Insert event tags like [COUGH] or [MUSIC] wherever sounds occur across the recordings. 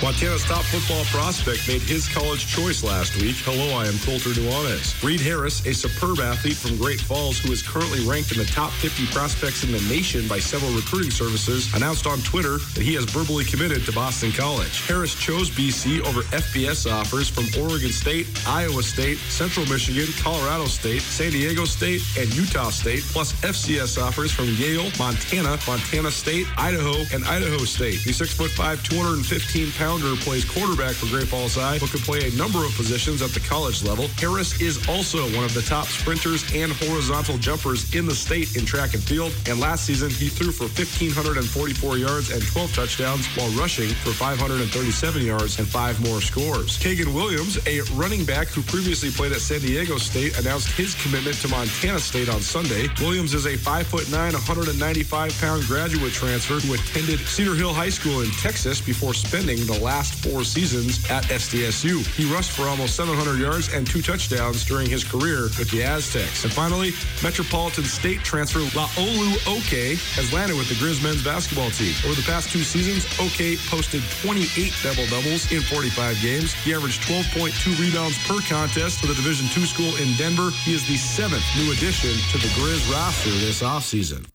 Montana's top football prospect made his college choice last week. Hello, I am Colter Nuanez. Reed Harris, a superb athlete from Great Falls who is currently ranked in the top 50 prospects in the nation by several recruiting services, announced on Twitter that he has verbally committed to Boston College. Harris chose BC over FBS offers from Oregon State, Iowa State, Central Michigan, Colorado State, San Diego State, and Utah State, plus FCS offers from Yale, Montana, Montana State, Idaho, and Idaho State. The 6'5, 215 pounder plays quarterback for Great Falls High, but could play a number of positions at the college level. Harris is also one of the top sprinters and horizontal jumpers in the state in track and field. And last season, he threw for 1,544 yards and 12 touchdowns while rushing for 537 yards and five more scores. Kagan Williams, a running back who previously played at San Diego State, announced his commitment to Montana State on Sunday. Williams is a 5'9, 195 pound graduate transfer who attended Cedar Hill High School in Texas before spending the last four seasons at SDSU. He rushed for almost 700 yards and two touchdowns during his career with the Aztecs. And finally, Metropolitan State transfer Laolu Oke has landed with the Grizz men's basketball team. Over the past two seasons, Oke posted 28 double-doubles in 45 games. He averaged 12.2 rebounds per contest for the Division II school in Denver. He is the seventh new addition to the Grizz roster this offseason.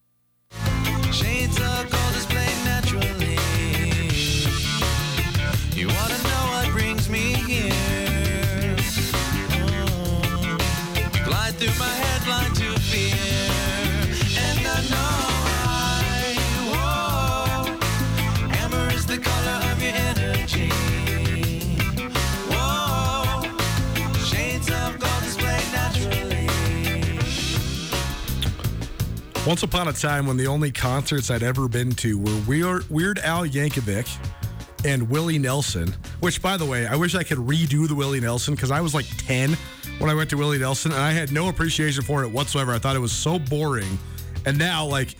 Once upon a time, when the only concerts I'd ever been to were Weird, Al Yankovic and Willie Nelson, which, by the way, I wish I could redo the Willie Nelson because I was like 10 when I went to Willie Nelson and I had no appreciation for it whatsoever. I thought it was so boring. And now, like,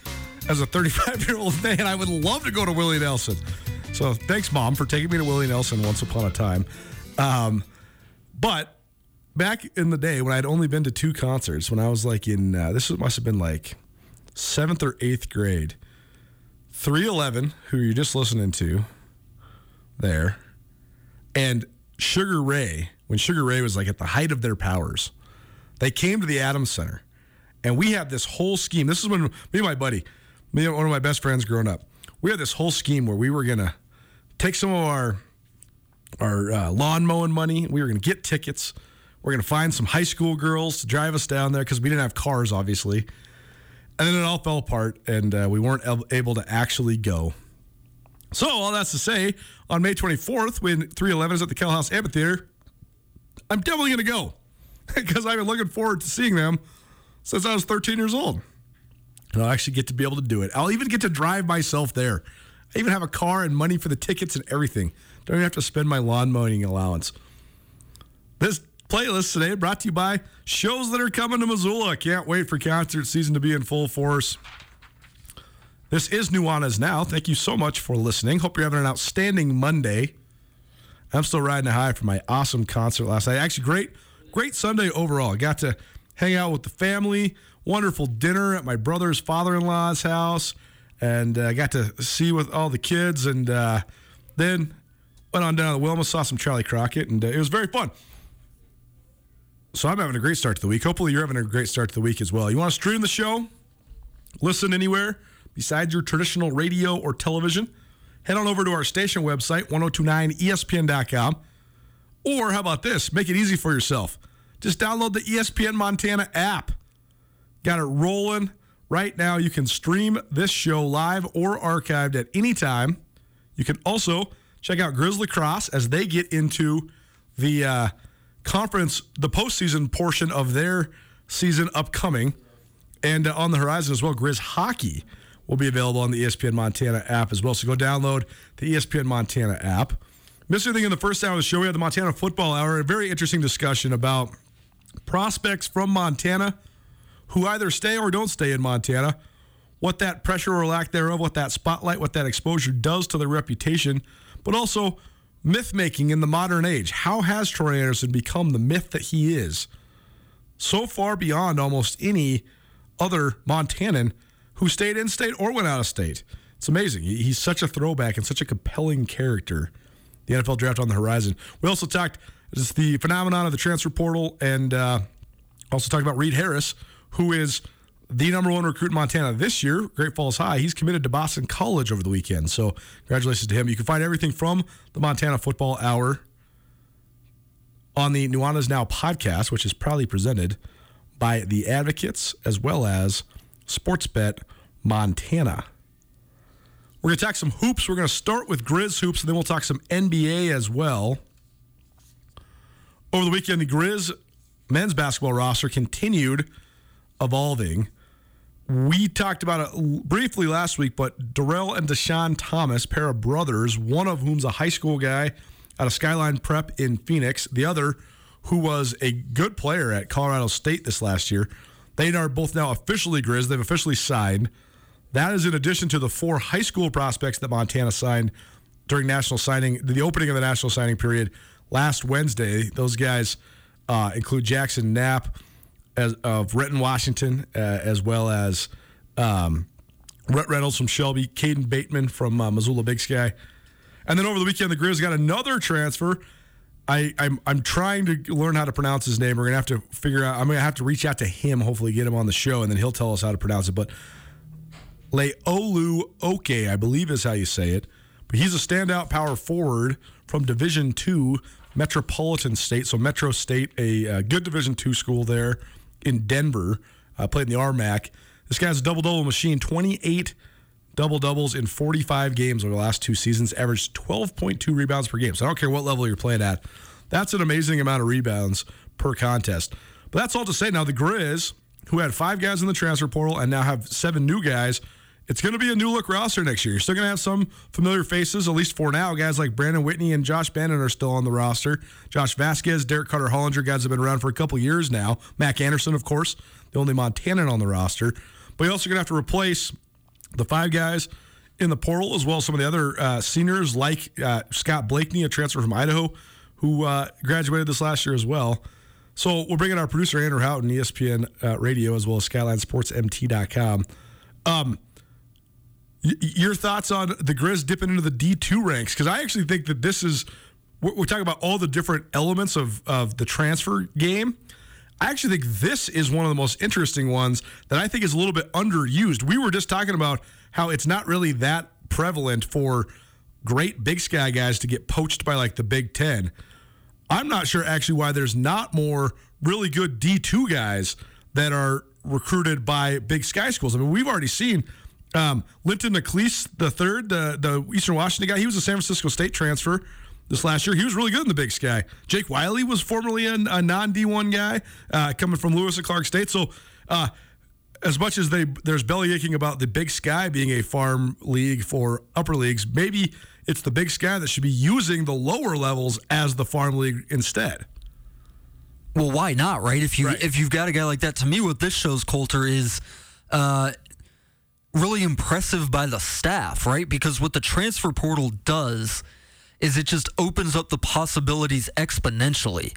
as a 35 year old [LAUGHS] man, I would love to go to Willie Nelson. So thanks, Mom, for taking me to Willie Nelson once upon a time. Um, but back in the day when I'd only been to two concerts, when I was like in, uh, this must have been like seventh or eighth grade, 311, who you're just listening to there, and Sugar Ray, when Sugar Ray was like at the height of their powers, they came to the Adams Center. And we had this whole scheme. This is when me and my buddy, me and one of my best friends growing up, we had this whole scheme where we were going to take some of our our uh, lawn mowing money. We were going to get tickets. We're going to find some high school girls to drive us down there because we didn't have cars, obviously. And then it all fell apart, and uh, we weren't able to actually go. So, all that's to say, on May 24th, when 311 is at the KettleHouse Amphitheater, I'm definitely going to go [LAUGHS] because I've been looking forward to seeing them since I was 13 years old. And I'll actually get to be able to do it. I'll even get to drive myself there. I even have a car and money for the tickets and everything. Don't even have to spend my lawn mowing allowance. This playlist today brought to you by shows that are coming to Missoula. Can't wait for concert season to be in full force. This is Nuanez Now. Thank you so much for listening. Hope you're having an outstanding Monday. I'm still riding a high from my awesome concert last night. Actually, great, great Sunday overall. Got to hang out with the family. Wonderful dinner at my brother's father-in-law's house, and I uh, got to see with all the kids. And uh, then went on down to Wilma, saw some Charley Crockett, and uh, it was very fun. So I'm having a great start to the week. Hopefully, you're having a great start to the week as well. You want to stream the show? Listen anywhere besides your traditional radio or television? Head on over to our station website, 1029ESPN.com. Or how about this? Make it easy for yourself. Just download the ESPN Montana app. Got it rolling right now. You can stream this show live or archived at any time. You can also check out Grizz Lacrosse as they get into the uh, conference, the postseason portion of their season upcoming. And uh, on the horizon as well, Grizz Hockey will be available on the ESPN Montana app as well. So go download the ESPN Montana app. Missed anything in the first hour of the show? We had the Montana Football Hour, a very interesting discussion about prospects from Montana who either stay or don't stay in Montana, what that pressure or lack thereof, what that spotlight, what that exposure does to their reputation, but also myth making in the modern age. How has Troy Anderson become the myth that he is? So far beyond almost any other Montanan who stayed in state or went out of state. It's amazing. He's such a throwback and such a compelling character. The NFL draft on the horizon. We also talked just the phenomenon of the transfer portal and uh, also talked about Reed Harris, who is the number one recruit in Montana this year, Great Falls High. He's committed to Boston College over the weekend. So, congratulations to him. You can find everything from the Montana Football Hour on the Nuanez Now podcast, which is proudly presented by the Advocates as well as Sportsbet Montana. We're going to talk some hoops. We're going to start with Grizz hoops, and then we'll talk some NBA as well. Over the weekend, the Grizz men's basketball roster continued evolving. We talked about it briefly last week, but Darrell and Dischon Thomas, pair of brothers, one of whom's a high school guy out of Skyline Prep in Phoenix, the other who was a good player at Colorado State this last year. They are both now officially Grizz. They've officially signed. That is in addition to the four high school prospects that Montana signed during national signing, the opening of the national signing period last Wednesday. Those guys uh, include Jackson Knapp as, of Renton, Washington, uh, as well as um, Rhett Reynolds from Shelby, Caden Bateman from uh, Missoula Big Sky. And then over the weekend, the Grizz got another transfer. I, I'm I'm trying to learn how to pronounce his name. We're gonna have to figure out. I'm gonna have to reach out to him. Hopefully, get him on the show, and then he'll tell us how to pronounce it. But Leolu Oke, I believe is how you say it. But he's a standout power forward from Division Two Metropolitan State, so Metro State, a, uh good Division Two school there in Denver. Uh, played in the RMAC. This guy's a double double machine. 28 double doubles in 45 games over the last two seasons, averaged 12.2 rebounds per game. So I don't care what level you're playing at. That's an amazing amount of rebounds per contest. But that's all to say now the Grizz, who had five guys in the transfer portal and now have seven new guys, it's going to be a new look roster next year. You're still going to have some familiar faces, at least for now. Guys like Brandon Whitney and Josh Bannan are still on the roster. Josh Vazquez, Derrick Carter Hollinger, guys have been around for a couple years now. Mac Anderson, of course, the only Montanan on the roster. But you're also going to have to replace the five guys in the portal, as well as some of the other uh, seniors like uh, Scott Blakeney, a transfer from Idaho, who uh, graduated this last year as well. So we're bringing our producer Andrew Houghton, ESPN uh, Radio, as well as SkylineSportsMT.com. Um, your thoughts on the Grizz dipping into the D2 ranks? Because I actually think that this is we're, we're talking about all the different elements of of the transfer game. I actually think this is one of the most interesting ones that I think is a little bit underused. We were just talking about how it's not really that prevalent for great Big Sky guys to get poached by like the Big Ten. I'm not sure actually why there's not more really good D2 guys that are recruited by Big Sky schools. I mean, we've already seen um, Linton Acliese the third, the the Eastern Washington guy. He was a San Francisco State transfer this last year. He was really good in the Big Sky. Jake Wiley was formerly a, a non D one guy uh, coming from Lewis and Clark State. So. Uh, as much as they there's belly aching about the Big Sky being a farm league for upper leagues, maybe it's the Big Sky that should be using the lower levels as the farm league instead. Well, why not, right? If you Right. if you've got a guy like that, to me, what this shows Colter is uh, really impressive by the staff, right? Because what the transfer portal does is it just opens up the possibilities exponentially,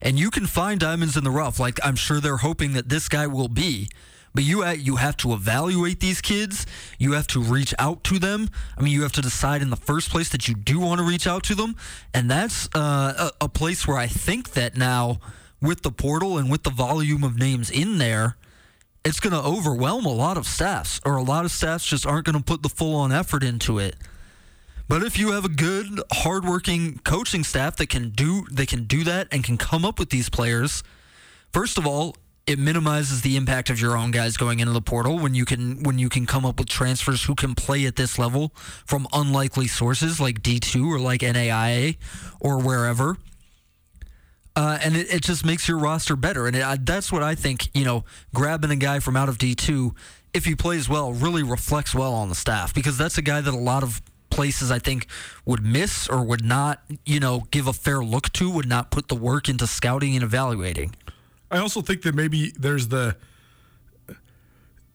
and you can find diamonds in the rough. Like I'm sure they're hoping that this guy will be. But you uh, you have to evaluate these kids. You have to reach out to them. I mean, you have to decide in the first place that you do want to reach out to them, and that's uh, a, a place where I think that now with the portal and with the volume of names in there, it's going to overwhelm a lot of staffs, or a lot of staffs just aren't going to put the full on effort into it. But if you have a good, hardworking coaching staff that can do they can do that and can come up with these players, first of all, it minimizes the impact of your own guys going into the portal when you can when you can come up with transfers who can play at this level from unlikely sources like D2 or like NAIA or wherever. Uh, and it, it just makes your roster better. And it, I, that's what I think, you know, grabbing a guy from out of D2, if he plays well, really reflects well on the staff because that's a guy that a lot of places I think would miss or would not, you know, give a fair look to, would not put the work into scouting and evaluating. I also think that maybe there's the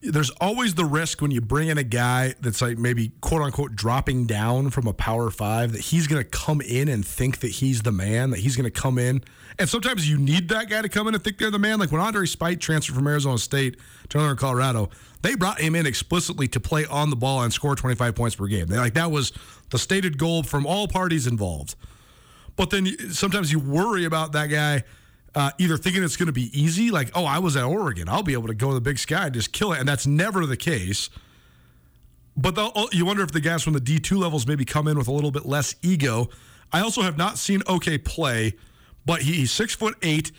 there's always the risk when you bring in a guy that's like maybe quote unquote dropping down from a power five that he's going to come in and think that he's the man, that he's going to come in. And sometimes you need that guy to come in and think they're the man. Like when Andre Spite transferred from Arizona State to Northern Colorado, they brought him in explicitly to play on the ball and score 25 points per game. They like that was the stated goal from all parties involved. But then sometimes you worry about that guy uh, either thinking it's going to be easy, like, oh, I was at Oregon, I'll be able to go to the big sky and just kill it. And that's never the case. But the, oh, you wonder if the guys from the D2 levels maybe come in with a little bit less ego. I also have not seen Oke play, but he, he's six foot eight.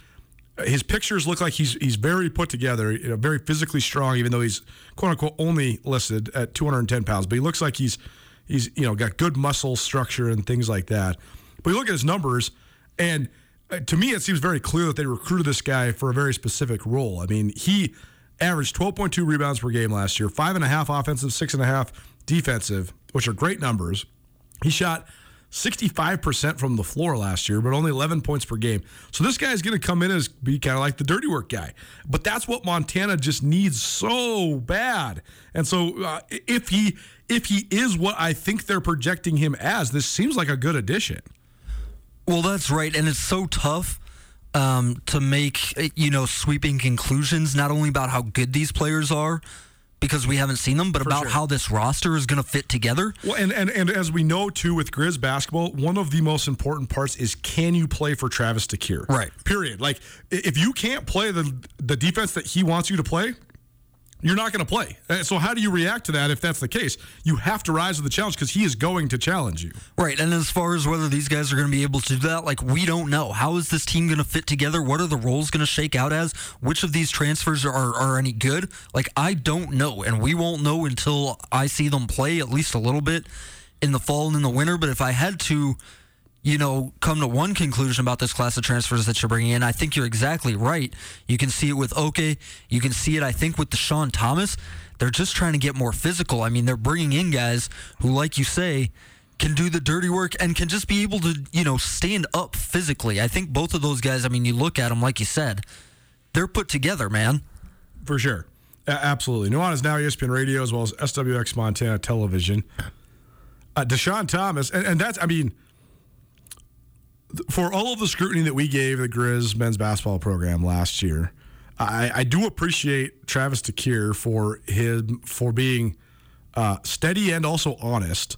His pictures look like he's he's very put together, you know, very physically strong, even though he's quote unquote only listed at 210 pounds. But he looks like he's he's you know got good muscle structure and things like that. But you look at his numbers, and uh, to me, it seems very clear that they recruited this guy for a very specific role. I mean, he averaged 12.2 rebounds per game last year, five and a half offensive, six and a half defensive, which are great numbers. He shot 65% from the floor last year, but only 11 points per game. So this guy is going to come in as be kind of like the dirty work guy. But that's what Montana just needs so bad. And so uh, if he if he is what I think they're projecting him as, this seems like a good addition. Well, that's right, and it's so tough um, to make you know sweeping conclusions, not only about how good these players are, because we haven't seen them, but about sure. how this roster is going to fit together. Well, and, and and as we know too with Grizz basketball, one of the most important parts is can you play for Travis DeCuire? Right. Period. Like if you can't play the the defense that he wants you to play, you're not going to play. Uh, So how do you react to that if that's the case? You have to rise to the challenge because he is going to challenge you. Right, and as far as whether these guys are going to be able to do that, like we don't know. How is this team going to fit together? What are the roles going to shake out as? Which of these transfers are, are any good? Like I don't know, and we won't know until I see them play at least a little bit in the fall and in the winter. But if I had to, you know, come to one conclusion about this class of transfers that you're bringing in, I think you're exactly right. You can see it with Oke. You can see it, I think, with Dischon Thomas. They're just trying to get more physical. I mean, they're bringing in guys who, like you say, can do the dirty work and can just be able to, you know, stand up physically. I think both of those guys, I mean, you look at them, like you said, they're put together, man. For sure. A- absolutely. Nuanez now E ESPN Radio as well as SWX Montana Television. Uh, Dischon Thomas, and, and that's, I mean, for all of the scrutiny that we gave the Grizz men's basketball program last year, I, I do appreciate Travis DeCuire for his for being uh, steady and also honest.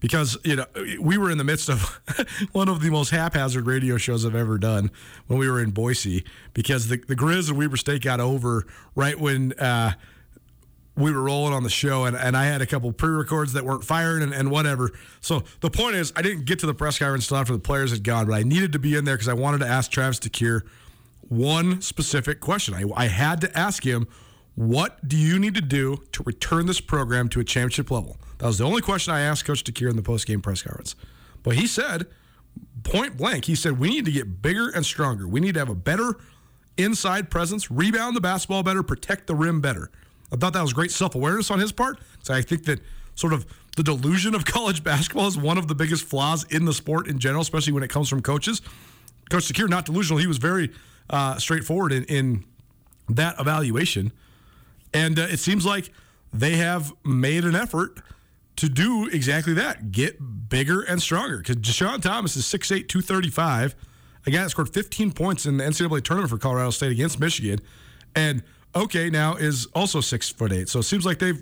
Because you know we were in the midst of [LAUGHS] one of the most haphazard radio shows I've ever done when we were in Boise. Because the the Grizz and Weber State got over right when uh, we were rolling on the show, and, and I had a couple pre-records that weren't fired and, and whatever. So the point is, I didn't get to the press conference until after the players had gone, but I needed to be in there because I wanted to ask Travis DeCuire one specific question. I, I had to ask him, what do you need to do to return this program to a championship level? That was the only question I asked Coach DeCuire in the post-game press conference. But he said, point blank, he said, we need to get bigger and stronger. We need to have a better inside presence, rebound the basketball better, protect the rim better. I thought that was great self awareness on his part. So I think that sort of the delusion of [LAUGHS] college basketball is one of the biggest flaws in the sport in general, especially when it comes from coaches. Coach DeCuire, not delusional. He was very uh, straightforward in, in that evaluation. And uh, it seems like they have made an effort to do exactly that get bigger and stronger. Because Dischon Thomas is 6'8, 235, a guy that scored 15 points in the NCAA tournament for Colorado State against Michigan. And Oke, now is also six foot eight. So it seems like they've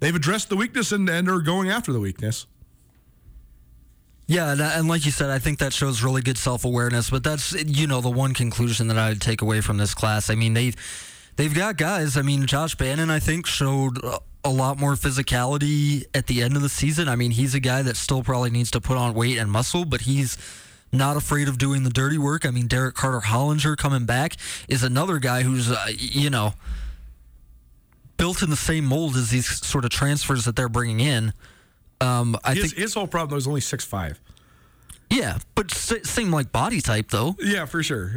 they've addressed the weakness and, and are going after the weakness. Yeah, and, and like you said, I think that shows really good self awareness. But that's you know the one conclusion that I would take away from this class. I mean they've they've got guys. I mean Josh Bannan, I think showed a lot more physicality at the end of the season. I mean he's a guy that still probably needs to put on weight and muscle, but he's not afraid of doing the dirty work. I mean Derrick Carter Hollinger coming back is another guy who's uh, you know built in the same mold as these sort of transfers that they're bringing in. Um, I his, think his whole problem though is only six five. Yeah, but same like body type though. Yeah, for sure.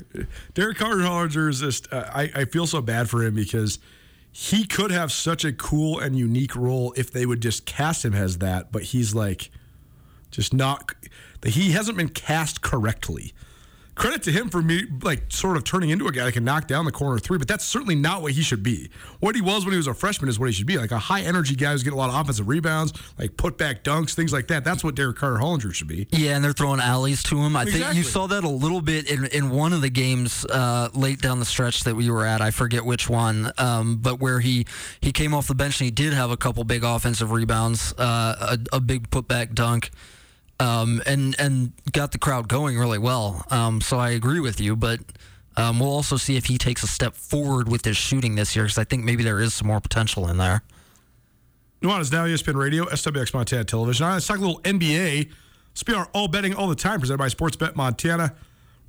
Derrick Carter Hollinger is just. Uh, I I feel so bad for him because he could have such a cool and unique role if they would just cast him as that, but he's like just not. He hasn't been cast correctly. Credit to him for me, like sort of turning into a guy that can knock down the corner three, but that's certainly not what he should be. What he was when he was a freshman is what he should be, like a high energy guy who's getting a lot of offensive rebounds, like put back dunks, things like that. That's what Derrick Carter Hollinger should be. Yeah, and they're throwing alleys to him. I think you saw that a little bit in, in one of the games uh, late down the stretch that we were at. I forget which one, um, but where he he came off the bench and he did have a couple big offensive rebounds, uh, a, a big putback dunk. Um, and and got the crowd going really well. Um, so I agree with you, but um, we'll also see if he takes a step forward with his shooting this year because I think maybe there is some more potential in there. Nuanez now E ESPN Radio, SWX Montana Television. All right, let's talk a little NBA. SPR all betting all the time, presented by Sportsbet Montana.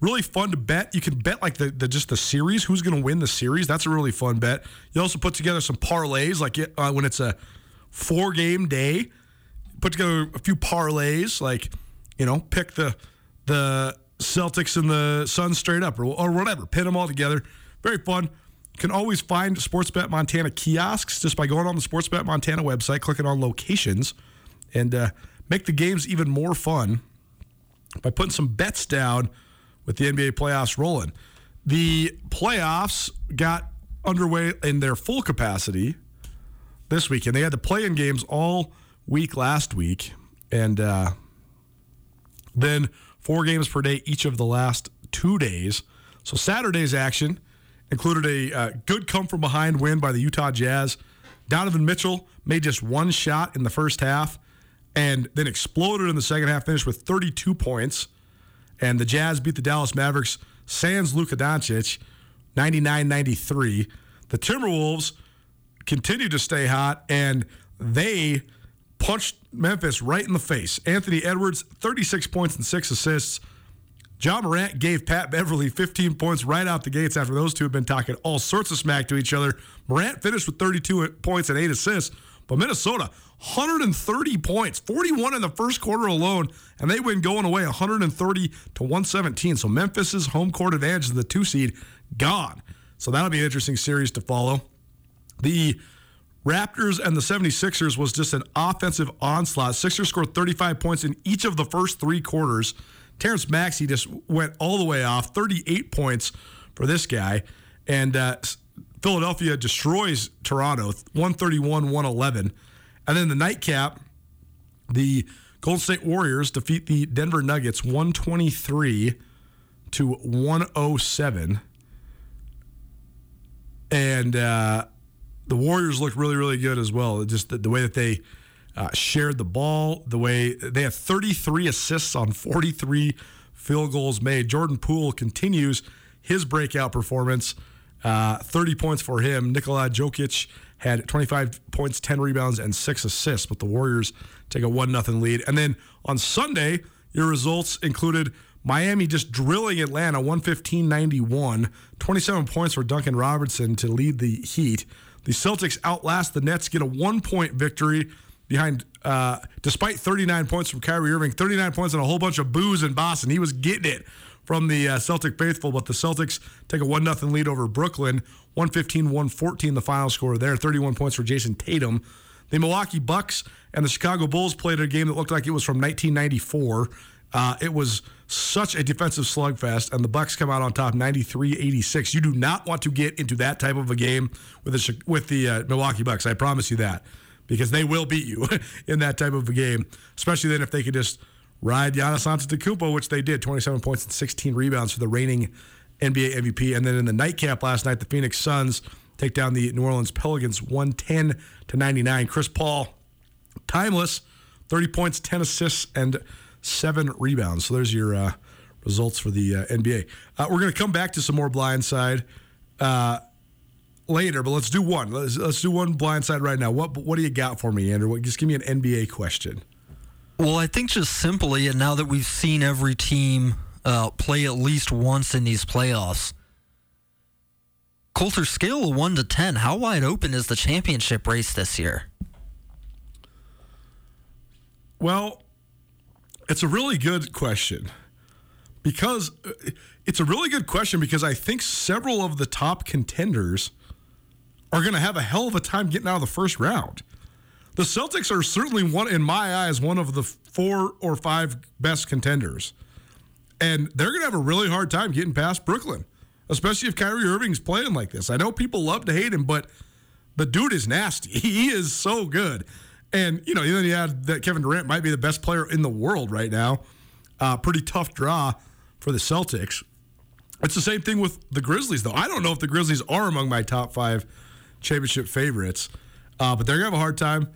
Really fun to bet. You can bet like the, the just the series, who's going to win the series. That's a really fun bet. You also put together some parlays, like uh, when it's a four game day. Put together a few parlays, like you know, pick the the Celtics and the Suns straight up, or, or whatever. Pin them all together. Very fun. Can always find Sportsbet Montana kiosks just by going on the Sportsbet Montana website, clicking on locations, and uh, make the games even more fun by putting some bets down with the NBA playoffs rolling. The playoffs got underway in their full capacity this weekend. They had the play-in games all week last week, and uh, then four games per day each of the last two days. So Saturday's action included a uh, good come from behind win by the Utah Jazz. Donovan Mitchell made just one shot in the first half and then exploded in the second half, finished with 32 points. And the Jazz beat the Dallas Mavericks sans Luka Doncic 99 93. The Timberwolves continued to stay hot and they punched Memphis right in the face. Anthony Edwards, 36 points and six assists. John Morant gave Pat Beverley 15 points right out the gates after those two had been talking all sorts of smack to each other. Morant finished with 32 points and eight assists, but Minnesota, 130 points, 41 in the first quarter alone, and they win going away 130 to 117. So Memphis's home court advantage of the two seed gone. So that'll be an interesting series to follow. The Raptors and the 76ers was just an offensive onslaught. Sixers scored 35 points in each of the first three quarters. Terrence Maxey just went all the way off, 38 points for this guy. And uh, Philadelphia destroys Toronto, 131 111. And then the nightcap, the Golden State Warriors defeat the Denver Nuggets 123 to 107. And uh, the Warriors looked really, really good as well. Just the, the way that they uh, shared the ball, the way they had 33 assists on 43 field goals made. Jordan Poole continues his breakout performance, uh, 30 points for him. Nikola Jokic had 25 points, 10 rebounds, and six assists, but the Warriors take a 1 0 lead. And then on Sunday, your results included Miami just drilling Atlanta 115 91. 27 points for Duncan Robertson to lead the Heat. The Celtics outlast the Nets, get a one point victory behind, uh, despite 39 points from Kyrie Irving, 39 points and a whole bunch of boos in Boston. He was getting it from the uh, Celtic faithful, but the Celtics take a 1 0 lead over Brooklyn. 115 114, the final score there. 31 points for Jayson Tatum. The Milwaukee Bucks and the Chicago Bulls played a game that looked like it was from 1994. Uh, it was such a defensive slugfest, and the Bucks come out on top, 93-86. You do not want to get into that type of a game with the with the uh, Milwaukee Bucks. I promise you that, because they will beat you [LAUGHS] in that type of a game. Especially then if they could just ride Giannis Antetokounmpo, which they did, 27 points and 16 rebounds for the reigning NBA MVP. And then in the nightcap last night, the Phoenix Suns take down the New Orleans Pelicans, 110 to 99. Chris Paul timeless 30 points 10 assists and 7 rebounds. So there's your uh, results for the uh, nba uh, we're going to come back to some more blindside uh, later but let's do one. Let's, let's do one blindside right now. What what do you got for me andrew? What, just give me an nba question. Well, I think just simply, and now that we've seen every team uh, play at least once in these playoffs, Colter, scale of 1 to 10, how wide open is the championship race this year? Well, it's a really good question because uh, it's a really good question because I think several of the top contenders are going to have a hell of a time getting out of the first round. The Celtics are certainly one, in my eyes, one of the four or five best contenders. And they're going to have a really hard time getting past Brooklyn, especially if Kyrie Irving's playing like this. I know people love to hate him, but the dude is nasty. [LAUGHS] He is so good. And, you know, then you add that Kevin Durant might be the best player in the world right now. Uh, pretty tough draw for the Celtics. It's the same thing with the Grizzlies, though. I don't know if the Grizzlies are among my top five championship favorites, uh, but they're going to have a hard time.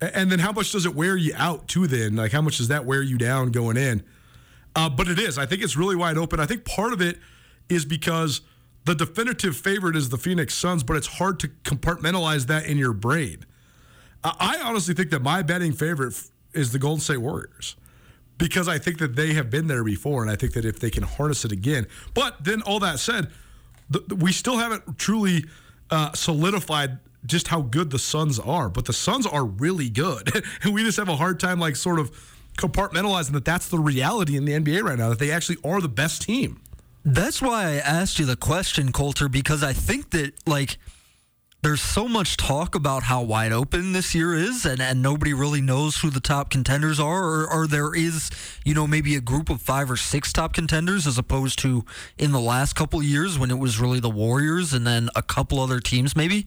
And then how much does it wear you out, too, then? Like, how much does that wear you down going in? Uh, but it is. I think it's really wide open. I think part of it is because the definitive favorite is the Phoenix Suns, but it's hard to compartmentalize that in your brain. I honestly think that my betting favorite is the Golden State Warriors because I think that they have been there before, and I think that if they can harness it again. But then, all that said, the, the- we still haven't truly uh, solidified just how good the Suns are. But the Suns are really good, [LAUGHS] and we just have a hard time, like, sort of compartmentalizing that that's the reality in the NBA right now. That they actually are the best team. That's why I asked you the question, Colter, because I think that, like, there's so much talk about how wide open this year is, and, and nobody really knows who the top contenders are, or, or there is, you know, maybe a group of five or six top contenders as opposed to in the last couple years when it was really the Warriors and then a couple other teams, maybe.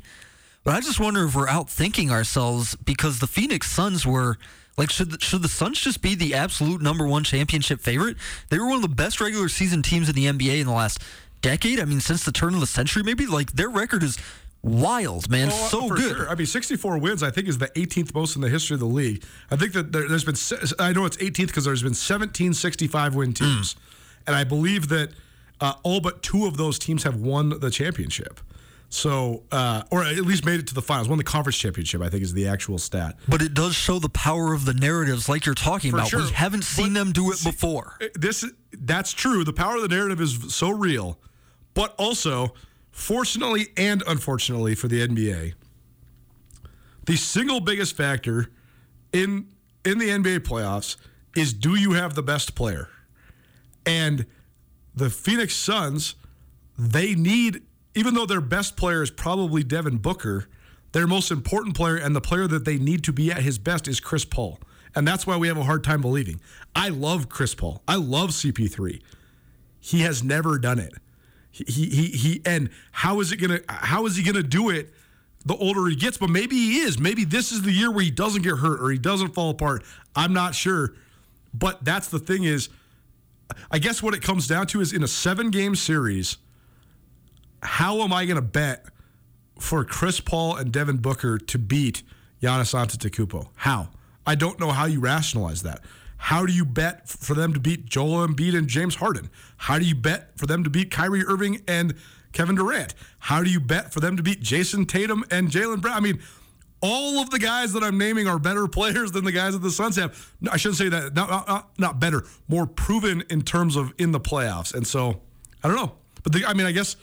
But I just wonder if we're outthinking ourselves because the Phoenix Suns were like should the, should the Suns just be the absolute number one championship favorite? They were one of the best regular season teams in the NBA in the last decade. I mean, since the turn of the century, maybe. Like their record is wild, man. Oh, so good. sure. I mean, 64 wins, I think, is the 18th most in the history of the league. I think that there, there's been, I know it's 18th because there's been 17 65 win teams. And I believe that uh, all but two of those teams have won the championship. So, uh, or at least made it to the finals, won the conference championship, I think is the actual stat. But it does show the power of the narratives, like you're talking For about. We haven't seen But them do it see, before. This that's true. The power of the narrative is so real, but also, fortunately and unfortunately for the NBA, the single biggest factor in in the NBA playoffs is do you have the best player? And the Phoenix Suns, they need even though their best player is probably Devin Booker, their most important player and the player that they need to be at his best is Chris Paul. And that's why we have a hard time believing. I love Chris Paul. I love CP3. He has never done it. He he he, and how is it gonna how is he gonna do it the older he gets? But maybe he is. Maybe this is the year where he doesn't get hurt or he doesn't fall apart. I'm not sure. But that's the thing is I guess what it comes down to is in a seven game series, how am I gonna bet for Chris Paul and Devin Booker to beat Giannis Antetokounmpo? How? I don't know how you rationalize that. How do you bet for them to beat Joel Embiid and James Harden? How do you bet for them to beat Kyrie Irving and Kevin Durant? How do you bet for them to beat Jayson Tatum and Jaylen Brown? I mean, all of the guys that I'm naming are better [LAUGHS] players than the guys that the Suns have. No, I shouldn't say that. Not, not, not, better, more proven in terms of in the playoffs. And so I don't know. But the, I mean, I guess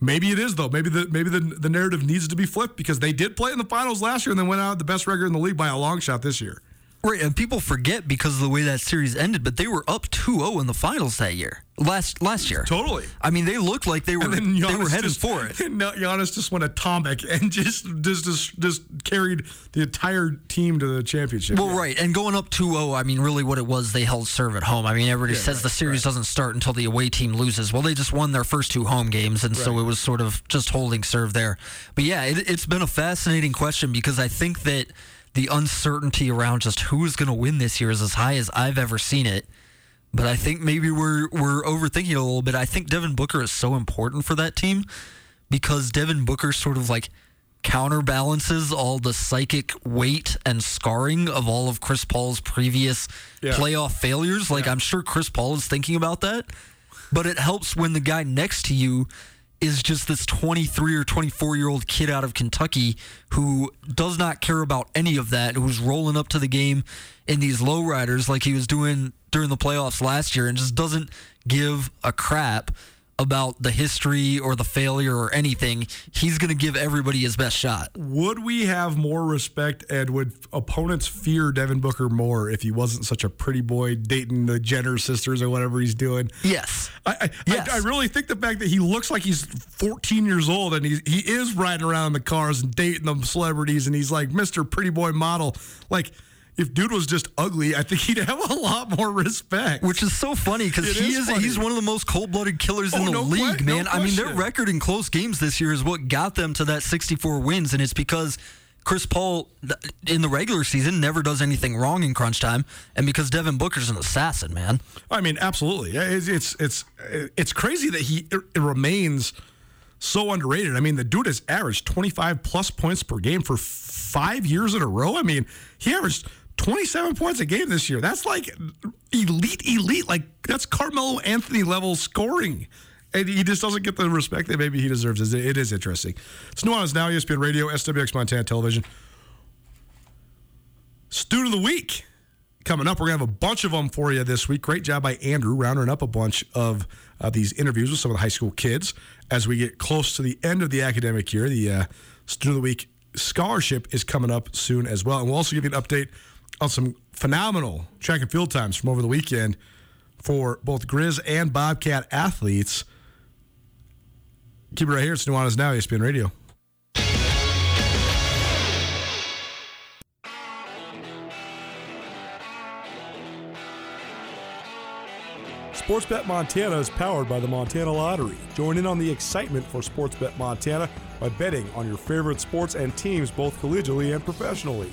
maybe it is though. Maybe the maybe the, the narrative needs to be flipped because they did play in the finals last year and then went out the best record in the league by a long shot this year. Right, and people forget because of the way that series ended, but they were up 2-0 in the finals that year. Last last year. Totally. I mean, they looked like they were they were headed just, for it. [LAUGHS] And Giannis just went atomic [LAUGHS] and just just just, just carried the entire team to the championship. Well, right, and going up 2-0, I mean, really what it was, they held serve at home. I mean, everybody Yeah, says right, the series doesn't start until the away team loses. Well, they just won their first two home games, and so it was sort of just holding serve there. But yeah, it, it's been a fascinating question because I think that the uncertainty around just who is going to win this year is as high as I've ever seen it. But I think maybe we're we're overthinking it a little bit. I think Devin Booker is so important for that team because Devin Booker sort of like counterbalances all the psychic weight and scarring of all of Chris Paul's previous Yeah. playoff failures. Like I'm sure Chris Paul is thinking about that, but it helps when the guy next to you is just this 23 or 24 year old kid out of Kentucky who does not care about any of that, who's rolling up to the game in these lowriders like he was doing during the playoffs last year and just doesn't give a crap about the history or the failure or anything. He's going to give everybody his best shot. Would we have more respect and would opponents fear Devin Booker more if he wasn't such a pretty boy dating the Jenner sisters or whatever he's doing? Yes. I, I, Yes. I, I really think the fact that he looks like he's 14 years old and he's, he is riding around in the cars and dating them celebrities and he's like Mr. Pretty Boy model. Like, if dude was just ugly, I think he'd have a lot more respect. Which is so funny because he is, is he's one of the most cold blooded killers in Oh, the no league, que- no man. I mean, their record in close games this year is what got them to that 64 wins, and it's because Chris Paul in the regular season never does anything wrong in crunch time, and because Devin Booker's an assassin, man. I mean, absolutely. Yeah, It's it's it's, it's crazy that he it remains so underrated. I mean, the dude has averaged 25 plus points per game for five years in a row. I mean, he averaged 27 points a game this year. That's like elite, elite. Like that's Carmelo Anthony level scoring. And he just doesn't get the respect that maybe he deserves. It is interesting. It's Nuanez Now, ESPN Radio, SWX Montana Television. Student of the Week coming up. We're going to have a bunch of them for you this week. Great job by Andrew rounding up a bunch of uh, these interviews with some of the high school kids as we get close to the end of the academic year. The uh, Student of the Week scholarship is coming up soon as well. And we'll also give you an update on some phenomenal track and field times from over the weekend for both Grizz and Bobcat athletes. Keep it right here. It's Nuanez Now, ESPN Radio. Sportsbet Montana is powered by the Montana Lottery. Join in on the excitement for Sportsbet Montana by betting on your favorite sports and teams both collegially and professionally.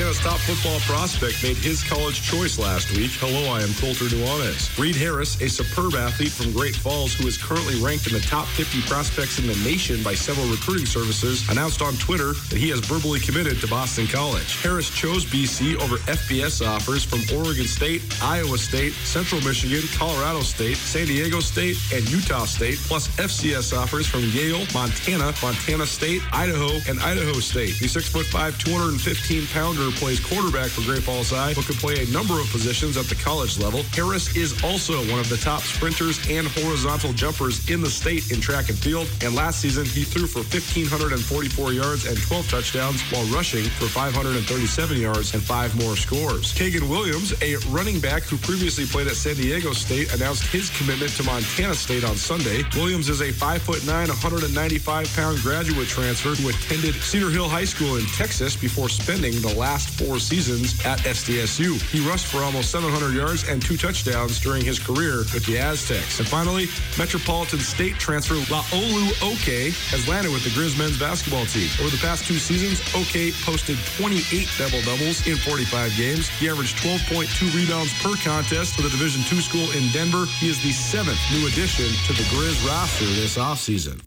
Montana's top football prospect made his college choice last week. Hello, I am Colter Nuanez. Reed Harris, a superb athlete from Great Falls who is currently ranked in the top 50 prospects in the nation by several recruiting services, announced on Twitter that he has verbally committed to Boston College. Harris chose BC over FBS offers from Oregon State, Iowa State, Central Michigan, Colorado State, San Diego State, and Utah State, plus FCS offers from Yale, Montana, Montana State, Idaho, and Idaho State. The 6'5", 215 plays quarterback for Great Falls High, but could play a number of positions at the college level. Harris is also one of the top sprinters and horizontal jumpers in the state in track and field. And last season, he threw for 1,544 yards and 12 touchdowns while rushing for 537 yards and five more scores. Kagan Williams, a running back who previously played at San Diego State, announced his commitment to Montana State on Sunday. Williams is a 5'9", 195-pound graduate transfer who attended Cedar Hill High School in Texas before spending the last four seasons at SDSU. He rushed for almost 700 yards and two touchdowns during his career with the Aztecs. And finally, Metropolitan State transfer Laolu Oke has landed with the Grizz men's basketball team. Over the past two seasons, Oke posted 28 double-doubles in 45 games. He averaged 12.2 rebounds per contest for the Division II school in Denver. He is the seventh new addition to the Grizz roster this offseason.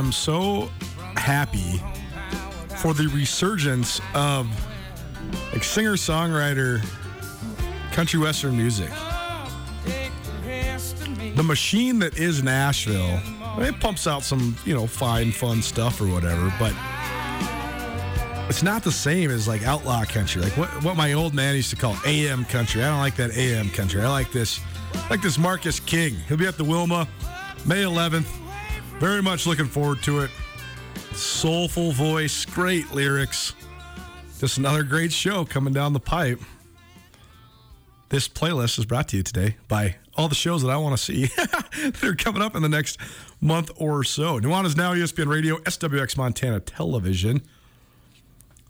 Am so happy for the resurgence of like singer songwriter country western music. the machine that is Nashville, it pumps out some, you know, fine, fun stuff or whatever, but it's not the same as like outlaw country, like what what my old man used to call AM country. I don't like that AM country. I like this, like this Marcus King. He'll be at the Wilma, May 11th. Very much looking forward to it. Soulful voice, great lyrics. Just another great show coming down the pipe. This playlist is brought to you today by all the shows that I want to see [LAUGHS] that are coming up in the next month or so. Nuanez Now, ESPN Radio, SWX Montana Television.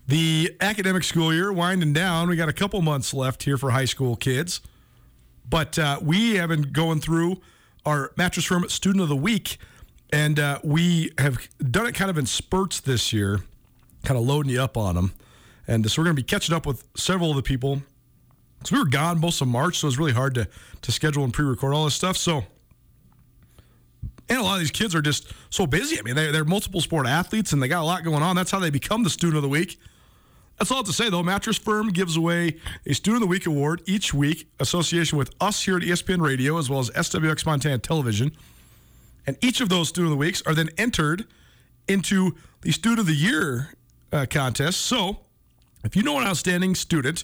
The academic school year winding down. We got a couple months left here for high school kids. But uh, we have been going through our Mattress Firm Student of the Week, and uh, we have done it kind of in spurts this year, kind of loading you up on them. And so we're going to be catching up with several of the people. So we were gone most of March, so it was really hard to to schedule and pre-record all this stuff. So, and a lot of these kids are just so busy. I mean, they, they're multiple sport athletes, and they got a lot going on. That's how they become the Student of the Week. That's all to say, though. Mattress Firm gives away a Student of the Week award each week, association with us here at ESPN Radio, as well as SWX Montana Television. And each of those Student of the Weeks are then entered into the Student of the Year uh, contest. So, if you know an outstanding student,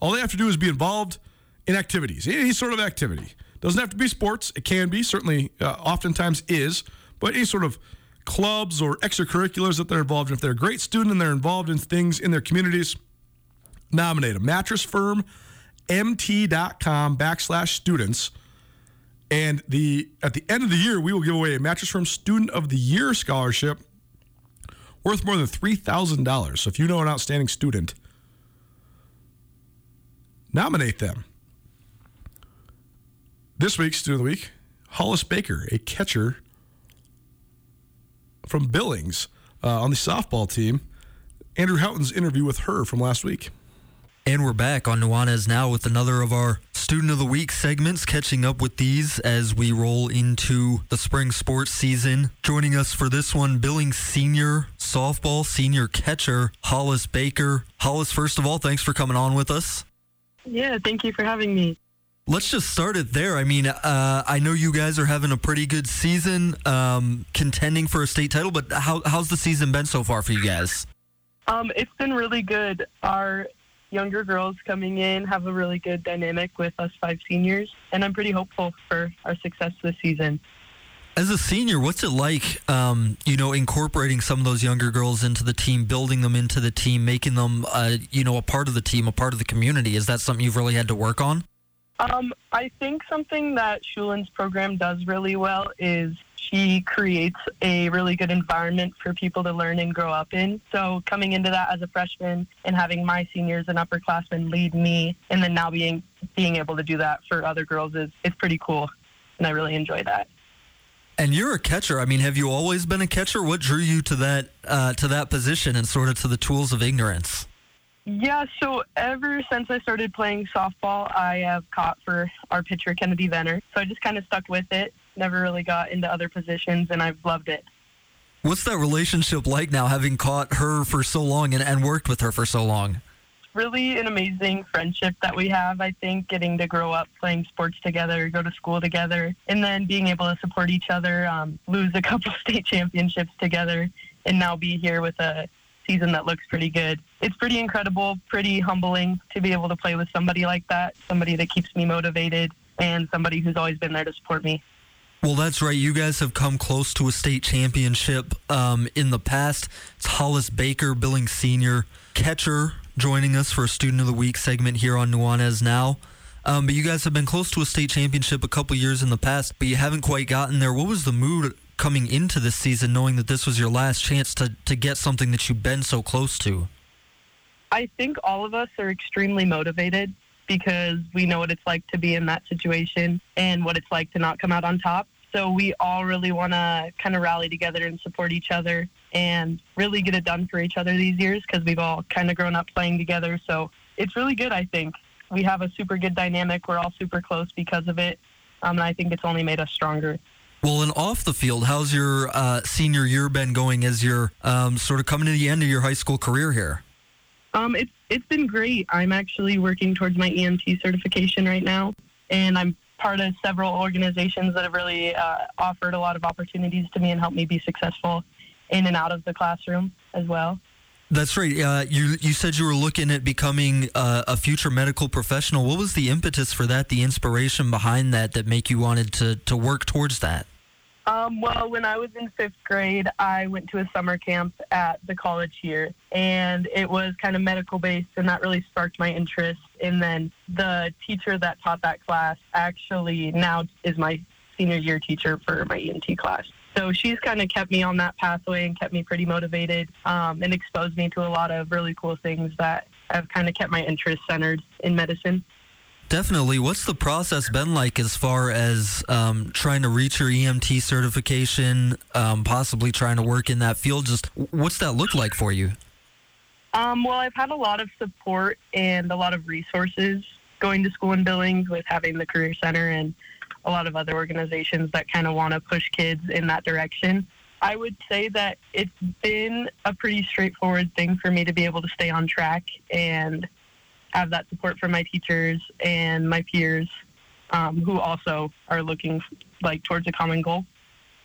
all they have to do is be involved in activities, any sort of activity. Doesn't have to be sports. It can be, certainly, uh, oftentimes is, but any sort of clubs or extracurriculars that they're involved in. If they're a great student and they're involved in things in their communities, nominate them. Mattress Firm, mt.com backslash students. And the at the end of the year, we will give away a Mattress Firm Student of the Year scholarship worth more than $3,000. So if you know an outstanding student, nominate them. This week's Student of the Week, Hollis Baker, a catcher from Billings uh, on the softball team. Andrew Houghton's interview with her from last week. And we're back on Nuanez now with another of our Student of the Week segments, catching up with these as we roll into the spring sports season. Joining us for this one, Billings senior softball senior catcher, Hollis Baker. Hollis, first of all, thanks for coming on with us. Yeah, thank you for having me. Let's just start it there. I mean, uh, I know you guys are having a pretty good season, um, contending for a state title, but how, how's the season been so far for you guys? Um, it's been really good. Our younger girls coming in have a really good dynamic with us five seniors, and I'm pretty hopeful for our success this season. As a senior, what's it like, um, you know, incorporating some of those younger girls into the team, building them into the team, making them, uh, you know, a part of the team, a part of the community? Is that something you've really had to work on? Um, I think something that Shulin's program does really well is she creates a really good environment for people to learn and grow up in. So coming into that as a freshman and having my seniors and upperclassmen lead me, and then now being being able to do that for other girls is is pretty cool, and I really enjoy that. And you're a catcher. I mean, have you always been a catcher? What drew you to that uh, to that position and sort of to the tools of ignorance? Yeah, so ever since I started playing softball, I have caught for our pitcher, Kennedy Venner. So I just kind of stuck with it, never really got into other positions, and I've loved it. What's that relationship like now, having caught her for so long and, and worked with her for so long? Really an amazing friendship that we have, I think, getting to grow up playing sports together, go to school together, and then being able to support each other, um, lose a [LAUGHS] couple state championships together, and now be here with a season that looks pretty good. It's pretty incredible, pretty humbling to be able to play with somebody like that, somebody that keeps me motivated, and somebody who's always been there to support me. Well, that's right. You guys have come close to a state championship um, in the past. It's Hollis Baker, Billings Senior catcher, joining us for a Student of the Week segment here on Nuanez Now. Um, but you guys have been close to a state championship a couple years in the past, but you haven't quite gotten there. What was the mood coming into this season, knowing that this was your last chance to, to get something that you've been so close to? I think all of us are extremely motivated because we know what it's like to be in that situation and what it's like to not come out on top. So we all really want to kind of rally together and support each other and really get it done for each other these years because we've all kind of grown up playing together. So it's really good, I think. We have a super good dynamic. We're all super close because of it. Um, and I think it's only made us stronger. Well, and off the field, how's your uh, senior year been going as you're um, sort of coming to the end of your high school career here? Um, it's it's been great. I'm actually working towards my EMT certification right now, and I'm part of several organizations that have really uh, offered a lot of opportunities to me and helped me be successful in and out of the classroom as well. That's right. Uh, you you said you were looking at becoming uh, a future medical professional. What was the impetus for that? The inspiration behind that that make you wanted to to work towards that? Um, well, when I was in fifth grade, I went to a summer camp at the college here, and it was kind of medical based, and that really sparked my interest. And then the teacher that taught that class actually now is my senior year teacher for my EMT class. So she's kind of kept me on that pathway and kept me pretty motivated um, and exposed me to a lot of really cool things that have kind of kept my interest centered in medicine. Definitely. What's the process been like as far as um, trying to reach your EMT certification, um, possibly trying to work in that field? Just what's that look like for you? Um, well, I've had a lot of support and a lot of resources going to school in Billings with having the Career Center and a lot of other organizations that kind of want to push kids in that direction. I would say that it's been a pretty straightforward thing for me to be able to stay on track and have that support from my teachers and my peers um, who also are looking like towards a common goal.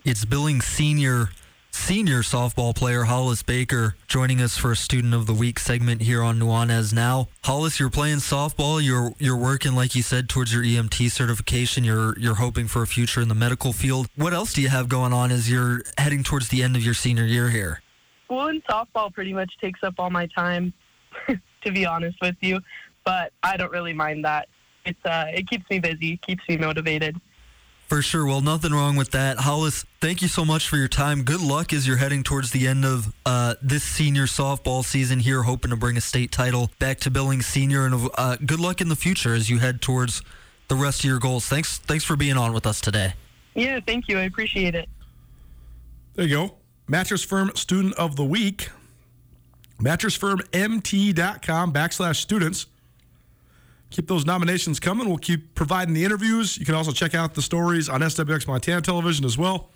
It's Billing senior senior softball player Hollis Baker joining us for a Student of the Week segment here on Nuanez Now. Hollis, you're playing softball. You're you're working, like you said, towards your EMT certification. You're you're hoping for a future in the medical field. What else do you have going on as you're heading towards the end of your senior year here? School and softball pretty much takes up all my time, [LAUGHS] to be honest with you. But I don't really mind that. It's uh, it keeps me busy, keeps me motivated. For sure. Well, nothing wrong with that. Hollis, thank you so much for your time. Good luck as you're heading towards the end of uh, this senior softball season here, hoping to bring a state title back to Billings Senior. And uh, good luck in the future as you head towards the rest of your goals. Thanks, thanks for being on with us today. Yeah, thank you. I appreciate it. There you go. Mattress Firm Student of the Week. MattressFirmMT.com backslash students. Keep those nominations coming. We'll keep providing the interviews. You can also check out the stories on SWX Montana Television as well.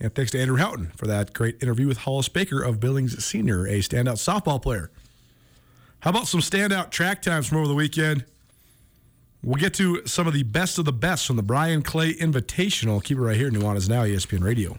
And thanks to Andrew Houghton for that great interview with Hollis Baker of Billings Senior, a standout softball player. How about some standout track times from over the weekend? We'll get to some of the best of the best from the Bryan Clay Invitational. Keep it right here. Nuanez Now, ESPN Radio.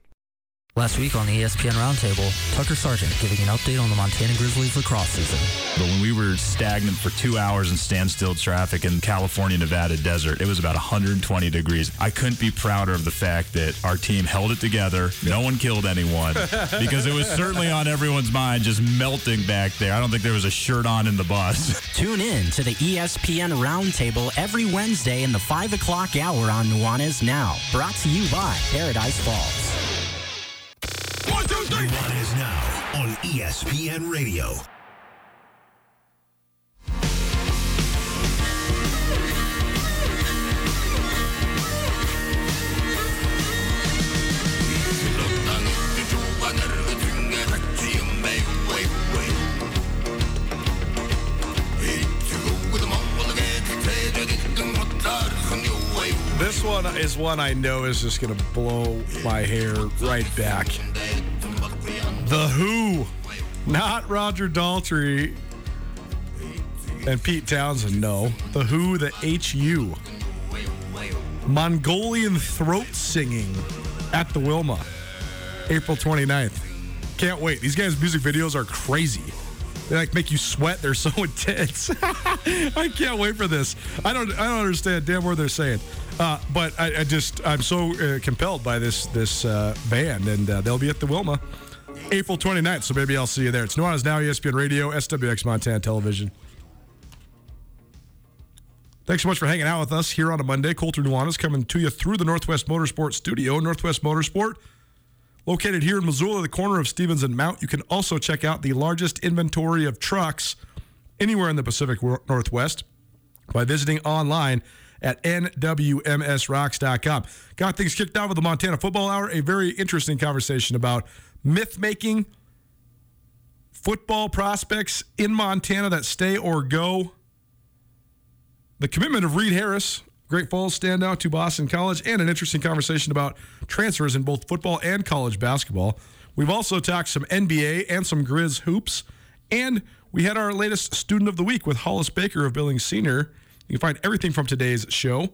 Last week on the ESPN Roundtable, Tucker Sargent giving an update on the Montana Grizzlies lacrosse season. But when we were stagnant for two hours in standstill traffic in California, Nevada desert, it was about 120 degrees. I couldn't be prouder of the fact that our team held it together. No one killed anyone [LAUGHS] because it was certainly on everyone's mind just melting back there. I don't think there was a shirt on in the bus. [LAUGHS] Tune in to the ESPN Roundtable every Wednesday in the 5 o'clock hour on Nuanez Now. Brought to you by Paradise Falls. One, two, three. Nuanez now on ESPN Radio. This one is one I know is just going to blow my hair right back. The Who, not Roger Daltrey and Pete Townshend. No, The Who, the HU. Mongolian throat singing at the Wilma, April 29th. Can't wait. These guys' music videos are crazy. They like make you sweat. They're so [LAUGHS] intense. I can't wait for this. I don't. I don't understand damn word they're saying. Uh, but I, I just I'm so uh, compelled by this this uh, band, and uh, they'll be at the Wilma, April 29th. So maybe I'll see you there. It's Nuanez Now, ESPN Radio, SWX Montana Television. Thanks so much for hanging out with us here on a Monday. Colter Nuanez coming to you through the Northwest Motorsport Studio. Northwest Motorsport, located here in Missoula, the corner of Stevens and Mount. You can also check out the largest inventory of trucks anywhere in the Pacific Northwest by visiting online at nwmsrocks.com. Got things kicked off with the Montana Football Hour, a very interesting conversation about myth making, football prospects in Montana that stay or go, the commitment of Reed Harris, Great Falls standout to Boston College, and an interesting conversation about transfers in both football and college basketball. We've also talked some NBA and some Grizz hoops, and we had our latest student of the week with Hollis Baker of Billings Senior. You can find everything from today's show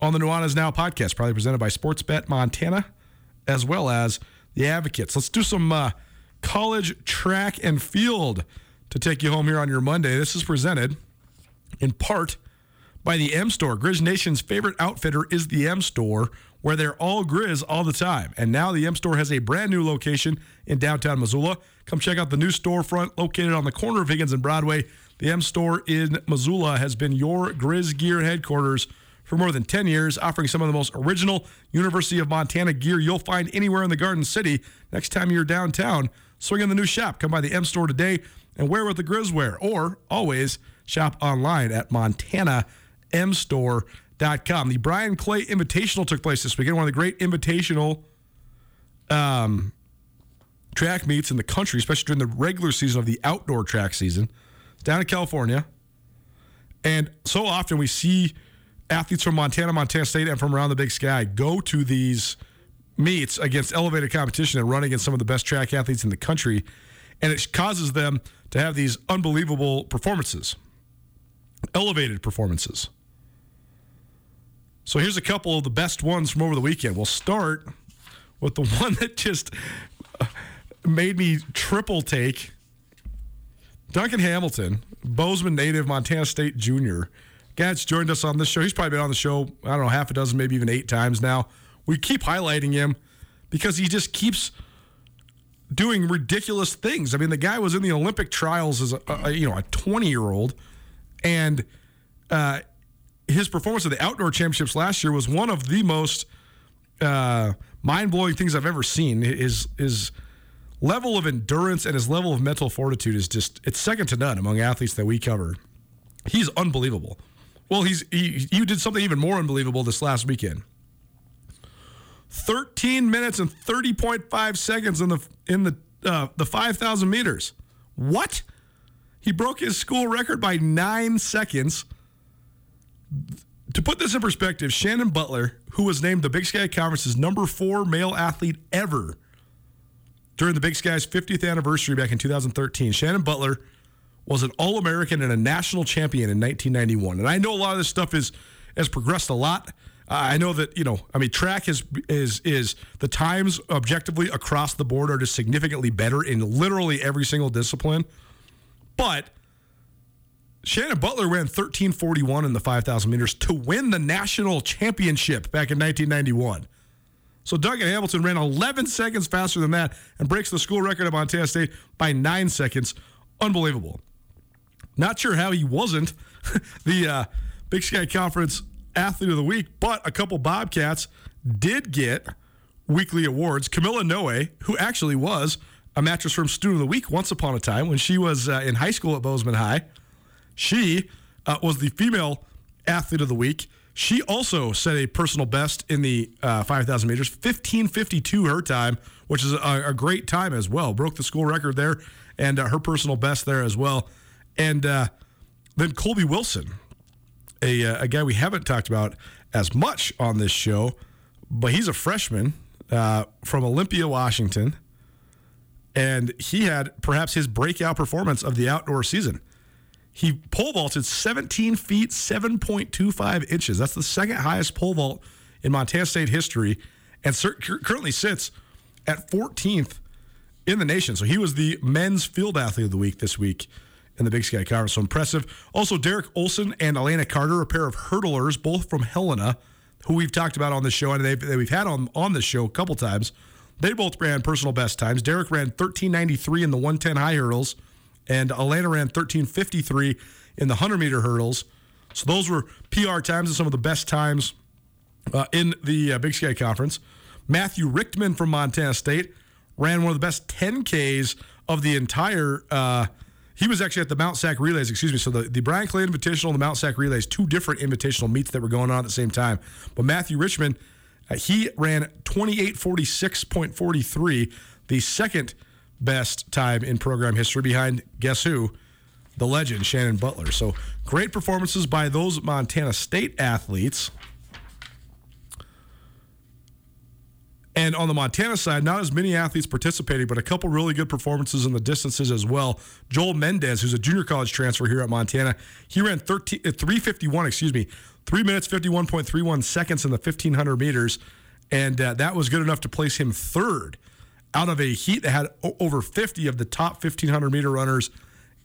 on the Nuanez Now podcast, probably presented by Sportsbet Montana, as well as the Advocates. Let's do some uh, college track and field to take you home here on your Monday. This is presented in part by the M Store. Grizz Nation's favorite outfitter is the M Store, where they're all Grizz all the time. And now the M Store has a brand new location in downtown Missoula. Come check out the new storefront located on the corner of Higgins and Broadway. The M Store in Missoula has been your Grizz gear headquarters for more than 10 years, offering some of the most original University of Montana gear you'll find anywhere in the Garden City. Next time you're downtown, swing in the new shop. Come by the M Store today and wear what the Grizz wear, or always shop online at montanamstore.com. The Bryan Clay Invitational took place this weekend, one of the great invitational um, track meets in the country, especially during the regular season of the outdoor track season. It's down in California. And so often we see athletes from Montana, Montana State, and from around the big sky go to these meets against elevated competition and run against some of the best track athletes in the country. And it causes them to have these unbelievable performances, elevated performances. So here's a couple of the best ones from over the weekend. We'll start with the [LAUGHS] one that just uh, made me triple take. Duncan Hamilton, Bozeman native, Montana State junior. Gats joined us on this show. He's probably been on the show, I don't know, half a dozen, maybe even eight times now. We keep highlighting him because he just keeps doing ridiculous things. I mean, the guy was in the Olympic trials as a, a you know a 20 year old, and uh, his performance at the outdoor championships last year was one of the most uh, mind blowing things I've ever seen. His his level of endurance and his level of mental fortitude is just it's second to none among athletes that we cover. He's unbelievable. Well, he's he, you did something even more unbelievable this last weekend. 13 minutes and 30.5 seconds in the in the uh, the 5,000 meters. What? He broke his school record by nine seconds. To put this in perspective, Shannon Butler, who was named the Big Sky Conference's number four male athlete ever during the Big Sky's 50th anniversary back in 2013, Shannon Butler was an All American and a national champion in 1991. And I know a lot of this stuff is has progressed a lot I know that you know. I mean, track is is is the times objectively across the board are just significantly better in literally every single discipline. But Shannon Butler ran 1341 in the 5,000 meters to win the national championship back in 1991. So Duncan Hamilton ran 11 seconds faster than that and breaks the school record of Montana State by nine seconds. Unbelievable. Not sure how he wasn't [LAUGHS] the uh, Big Sky Conference Athlete of the Week, but a couple Bobcats did get weekly awards. Camilla Noe, who actually was a Mattress Firm Student of the Week once upon a time when she was uh, in high school at Bozeman High, she uh, was the female athlete of the week. She also set a personal best in the uh, 5,000 meters, 1552 her time, which is a, a, great time as well. Broke the school record there and uh, her personal best there as well. And uh, then Colby Wilson, a, uh, a guy we haven't talked about as much on this show, but he's a freshman uh, from Olympia, Washington. And he had perhaps his breakout performance of the outdoor season. He pole vaulted 17 feet, 7.25 inches. That's the second highest pole vault in Montana State history and currently sits at 14th in the nation. So he was the men's field athlete of the week this week in the Big Sky Conference. So impressive. Also, Derek Olson and Elena Carter, a pair of hurdlers, both from Helena, who we've talked about on the show and they've, we've had on, on the show a couple times. They both ran personal best times. Derek ran 1393 in the 110 high hurdles and Elena ran 1353 in the 100 meter hurdles. So those were PR times and some of the best times uh, in the uh, Big Sky Conference. Matthew Richtman from Montana State ran one of the best 10Ks of the entire. Uh, he was actually at the Mount Sac Relays, excuse me. So the, the Bryan Clay Invitational the Mount Sac Relays, two different invitational meets that were going on at the same time. But Matthew Richtman, uh, he ran 2846.43, the second best time in program history behind guess who? The legend, Shannon Butler. So great performances by those Montana State athletes. And on the Montana side, not as many athletes participating, but a couple really good performances in the distances as well. Joel Mendez, who's a junior college transfer here at Montana, he ran 13, uh, 351, excuse me, 3 minutes 51.31 seconds in the 1500 meters. And uh, that was good enough to place him third out of a heat that had over 50 of the top 1500 meter runners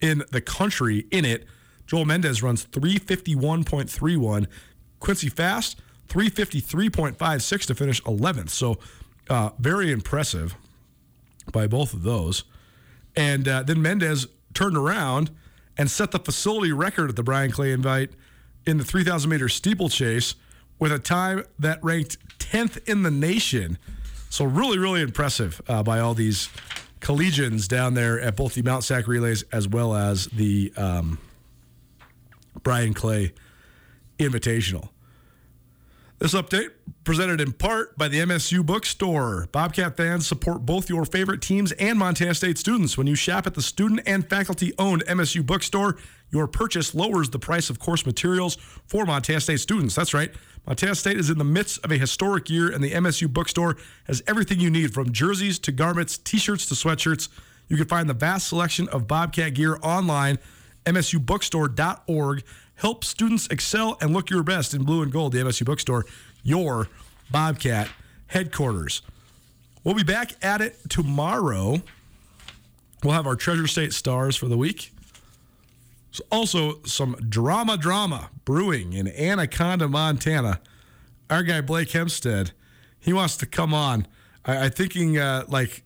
in the country in it. Joel Mendez runs 351.31. Quincy Fast, 353.56 to finish 11th. So, uh, very impressive by both of those. And uh, then Mendez turned around and set the facility record at the Bryan Clay Invite in the 3,000 meter steeplechase with a time that ranked 10th in the nation. So really, really impressive uh, by all these collegians down there at both the Mount Sac relays as well as the um, Bryan Clay Invitational. This update presented in part by the MSU Bookstore. Bobcat fans support both your favorite teams and Montana State students. When you shop at the student and faculty owned MSU Bookstore, your purchase lowers the price of course materials for Montana State students. That's right. Montana State is in the midst of a historic year, and the MSU bookstore has everything you need from jerseys to garments, t shirts to sweatshirts. You can find the vast selection of Bobcat gear online, msubookstore.org. Help students excel and look your best in blue and gold. The MSU Bookstore, your Bobcat headquarters. We'll be back at it tomorrow. We'll have our Treasure State stars for the week. So also, some drama, drama brewing in Anaconda, Montana. Our guy Blake Hempstead, he wants to come on. I, I thinking uh, like,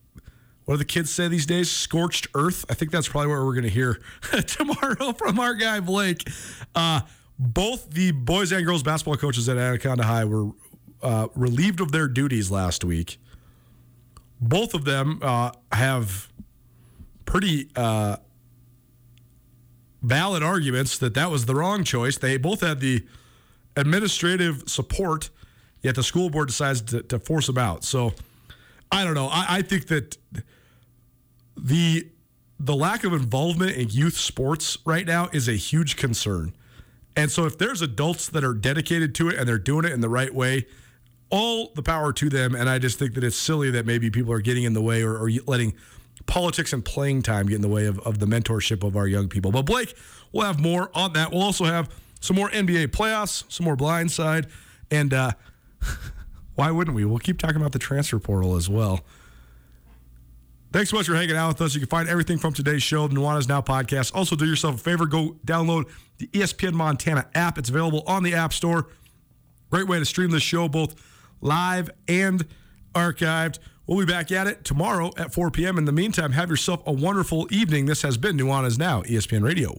what do the kids say these days? Scorched earth. I think that's probably what we're going to hear [LAUGHS] tomorrow from our guy Blake. Uh, both the boys and girls basketball coaches at Anaconda High were uh, relieved of their duties last week. Both of them uh, have pretty uh, valid arguments that that was the wrong choice. They both had the administrative support, yet the school board decides to, to force them out. So I don't know. I, I think that the the lack of involvement in youth sports right now is a huge concern. And so if there's adults that are dedicated to it and they're doing it in the right way, all the power to them. And I just think that it's silly that maybe people are getting in the way or, or letting politics and playing time get in the way of, of the mentorship of our young people. But Blake, we'll have more on that. We'll also have some more NBA playoffs, some more blindside, And uh, [LAUGHS] why wouldn't we? We'll keep talking about the transfer portal as well. Thanks so much for hanging out with us. You can find everything from today's show, the Nuanez Now podcast. Also, do yourself a favor, go download the ESPN Montana app. It's available on the App Store. Great way to stream this show, both live and archived. We'll be back at it tomorrow at 4 p.m. In the meantime, have yourself a wonderful evening. This has been Nuanez Now, ESPN Radio.